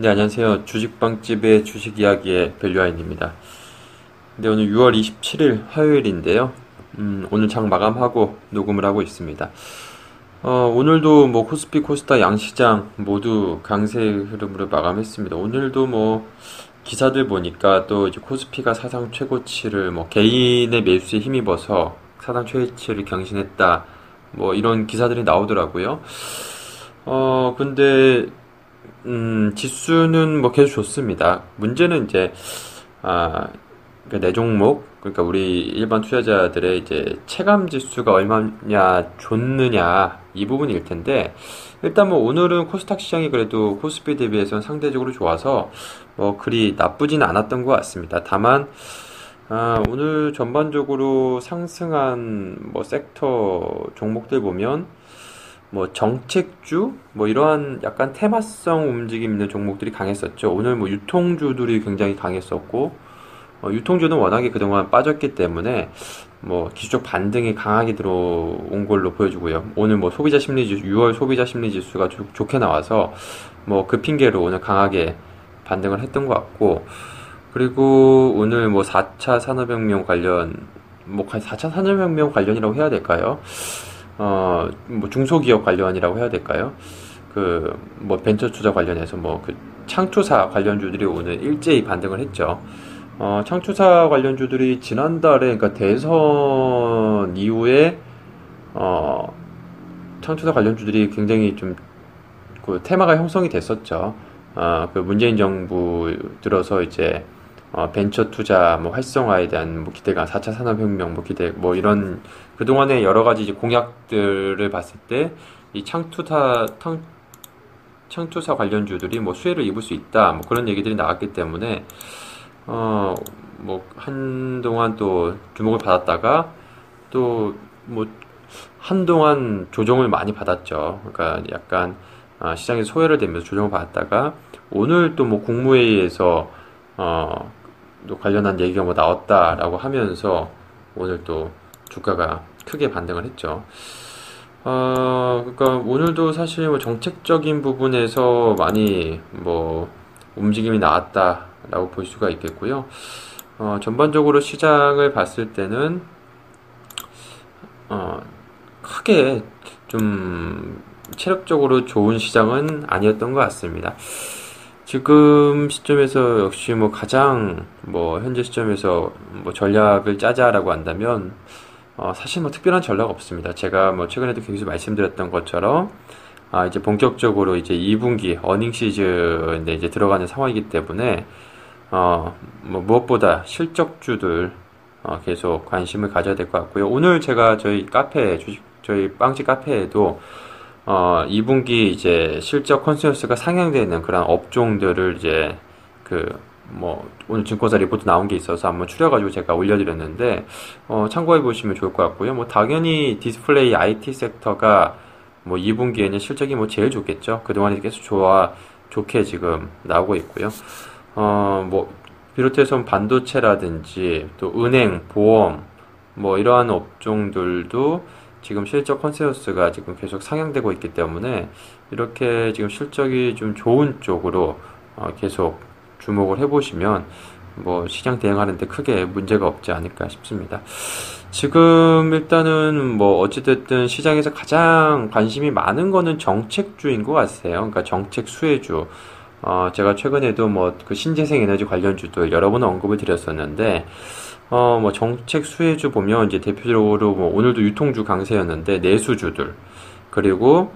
네, 안녕하세요. 주식빵집의 주식 이야기의 밸류아인입니다. 네, 오늘 6월 27일 화요일인데요. 음, 오늘 장 마감하고 녹음을 하고 있습니다. 어, 오늘도 뭐 코스피, 코스타, 양시장 모두 강세 흐름으로 마감했습니다. 오늘도 뭐 기사들 보니까 또 이제 코스피가 사상 최고치를 뭐 개인의 매수에 힘입어서 사상 최고치를 경신했다. 뭐 이런 기사들이 나오더라고요. 어, 근데 음, 지수는 뭐 계속 좋습니다. 문제는 이제 아, 그러니까 내 종목 그러니까 우리 일반 투자자들의 이제 체감 지수가 얼마냐 좋느냐 이 부분일 텐데 일단 뭐 오늘은 코스닥 시장이 그래도 코스피 대비해서는 상대적으로 좋아서 뭐 그리 나쁘진 않았던 것 같습니다. 다만 아, 오늘 전반적으로 상승한 뭐 섹터 종목들 보면 뭐 정책주 뭐 이러한 약간 테마성 움직임 있는 종목들이 강했었죠. 오늘 뭐 유통주들이 굉장히 강했었고 어, 유통주는 워낙에 그동안 빠졌기 때문에 뭐 기술적 반등이 강하게 들어온 걸로 보여주고요. 오늘 뭐 소비자 심리 지수 6월 소비자 심리 지수가 조, 좋게 나와서 뭐 그 핑계로 오늘 강하게 반등을 했던 것 같고 그리고 오늘 뭐 4차 산업혁명 관련 뭐 4차 산업혁명 관련이라고 해야 될까요? 어, 뭐 중소기업 관련이라고 해야 될까요? 그, 뭐 벤처 투자 관련해서 뭐 그 창투사 관련주들이 오늘 일제히 반등을 했죠. 어, 창투사 관련주들이 지난달에, 그러니까 대선 이후에, 어, 창투사 관련주들이 굉장히 좀, 그 테마가 형성이 됐었죠. 어, 그 문재인 정부 들어서 이제, 어, 벤처 투자 뭐 활성화에 대한 뭐 기대가 4차 산업혁명 뭐 기대 뭐 이런 그동안의 여러 가지 이제 공약들을 봤을 때 이 창투사 탕, 창투사 관련주들이 뭐 수혜를 입을 수 있다 뭐 그런 얘기들이 나왔기 때문에 어 뭐 한동안 또 주목을 받았다가 또 뭐 한동안 조정을 많이 받았죠. 그러니까 약간 아, 시장에 소외를 되면서 조정을 받았다가 오늘 또 뭐 국무회의에서 어, 또 관련한 얘기가 뭐 나왔다라고 하면서 오늘 또 주가가 크게 반등을 했죠. 어, 그러니까 오늘도 사실 뭐 정책적인 부분에서 많이 뭐 움직임이 나왔다라고 볼 수가 있겠고요. 어, 전반적으로 시장을 봤을 때는 어, 크게 좀 체력적으로 좋은 시장은 아니었던 것 같습니다. 지금 시점에서 역시 뭐 가장 뭐 현재 시점에서 뭐 전략을 짜자라고 한다면 어 사실 뭐 특별한 전략 없습니다. 제가 뭐 최근에도 계속 말씀드렸던 것처럼 아 이제 본격적으로 이제 2분기 어닝 시즌에 이제 들어가는 상황이기 때문에 어 뭐 무엇보다 실적주들 어 계속 관심을 가져야 될 것 같고요. 오늘 제가 저희 카페 주식 저희 빵집 카페에도 어, 2분기 이제 실적 consensus가 상향되는 그런 업종들을 이제 그 뭐 오늘 증권사 리포트 나온 게 있어서 한번 추려가지고 제가 올려드렸는데 어, 참고해 보시면 좋을 것 같고요. 뭐 당연히 디스플레이 IT sector가 뭐 2분기에는 실적이 뭐 제일 좋겠죠. 그동안에 계속 좋아 좋게 지금 나오고 있고요. 어, 뭐 비롯해서 반도체라든지 또 은행, 보험 뭐 이러한 업종들도 지금 실적 consensus가 지금 계속 상향되고 있기 때문에 이렇게 지금 실적이 좀 좋은 쪽으로 어 계속 주목을 해보시면 뭐 시장 대응하는데 크게 문제가 없지 않을까 싶습니다. 지금 일단은 뭐 어찌됐든 시장에서 가장 관심이 많은 거는 정책주인 것 같아요. 그러니까 정책 수혜주. 어, 제가 최근에도 뭐 그 신재생 에너지 관련주도 여러 번 언급을 드렸었는데 어, 뭐 정책 수혜주 보면 이제 대표적으로 뭐 오늘도 유통주 강세였는데 내수주들 그리고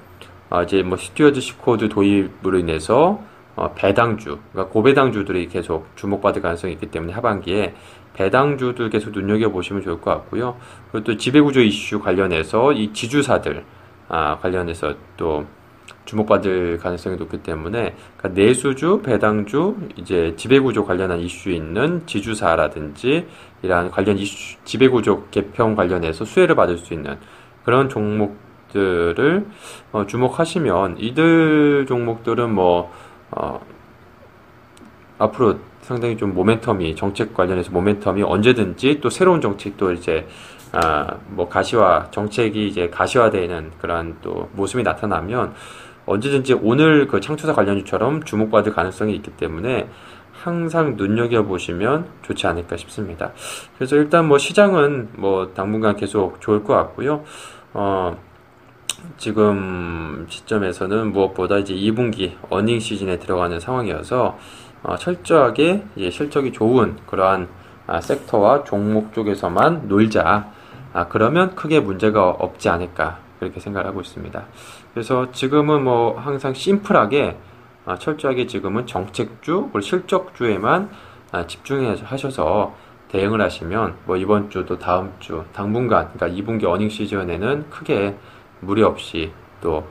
어, 이제 뭐 stewardship code 도입으로 인해서 어, 배당주, 그러니까 고배당주들이 계속 주목받을 가능성이 있기 때문에 하반기에 배당주들 계속 눈여겨 보시면 좋을 것 같고요. 그리고 또 지배구조 이슈 관련해서 이 지주사들 아, 관련해서 또 주목받을 가능성이 높기 때문에 그러니까 내수주, 배당주, 이제 지배구조 관련한 이슈 있는 지주사라든지 이러한 관련 이슈, 지배구조 개편 관련해서 수혜를 받을 수 있는 그런 종목들을 어, 주목하시면 이들 종목들은 뭐 어, 앞으로 상당히 좀 모멘텀이 정책 관련해서 모멘텀이 언제든지 또 새로운 정책도 이제 아, 뭐 가시화 정책이 이제 가시화되는 그러한 또 모습이 나타나면 언제든지 오늘 그 창투사 관련주처럼 주목받을 가능성이 있기 때문에 항상 눈여겨보시면 좋지 않을까 싶습니다. 그래서 일단 뭐 시장은 뭐 당분간 계속 좋을 것 같고요. 어, 지금 시점에서는 무엇보다 이제 2분기 어닝 시즌에 들어가는 상황이어서 어, 철저하게 이제 실적이 좋은 그러한 아, 섹터와 종목 쪽에서만 놀자. 아, 그러면 크게 문제가 없지 않을까 그렇게 생각을 하고 있습니다. 그래서 지금은 뭐 항상 심플하게 아, 철저하게 지금은 정책주 실적주에만 아, 집중하셔서 대응을 하시면 뭐 이번 주도 다음 주 당분간 그러니까 2분기 어닝 시즌에는 크게 무리 없이 또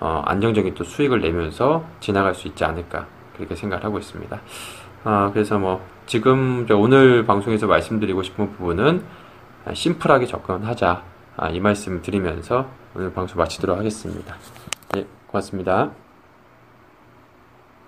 어, 안정적인 또 수익을 내면서 지나갈 수 있지 않을까 그렇게 생각을 하고 있습니다. 아, 그래서 뭐 지금 오늘 방송에서 말씀드리고 싶은 부분은 심플하게 접근하자 아, 이 말씀 드리면서 오늘 방송 마치도록 하겠습니다. 네, 고맙습니다.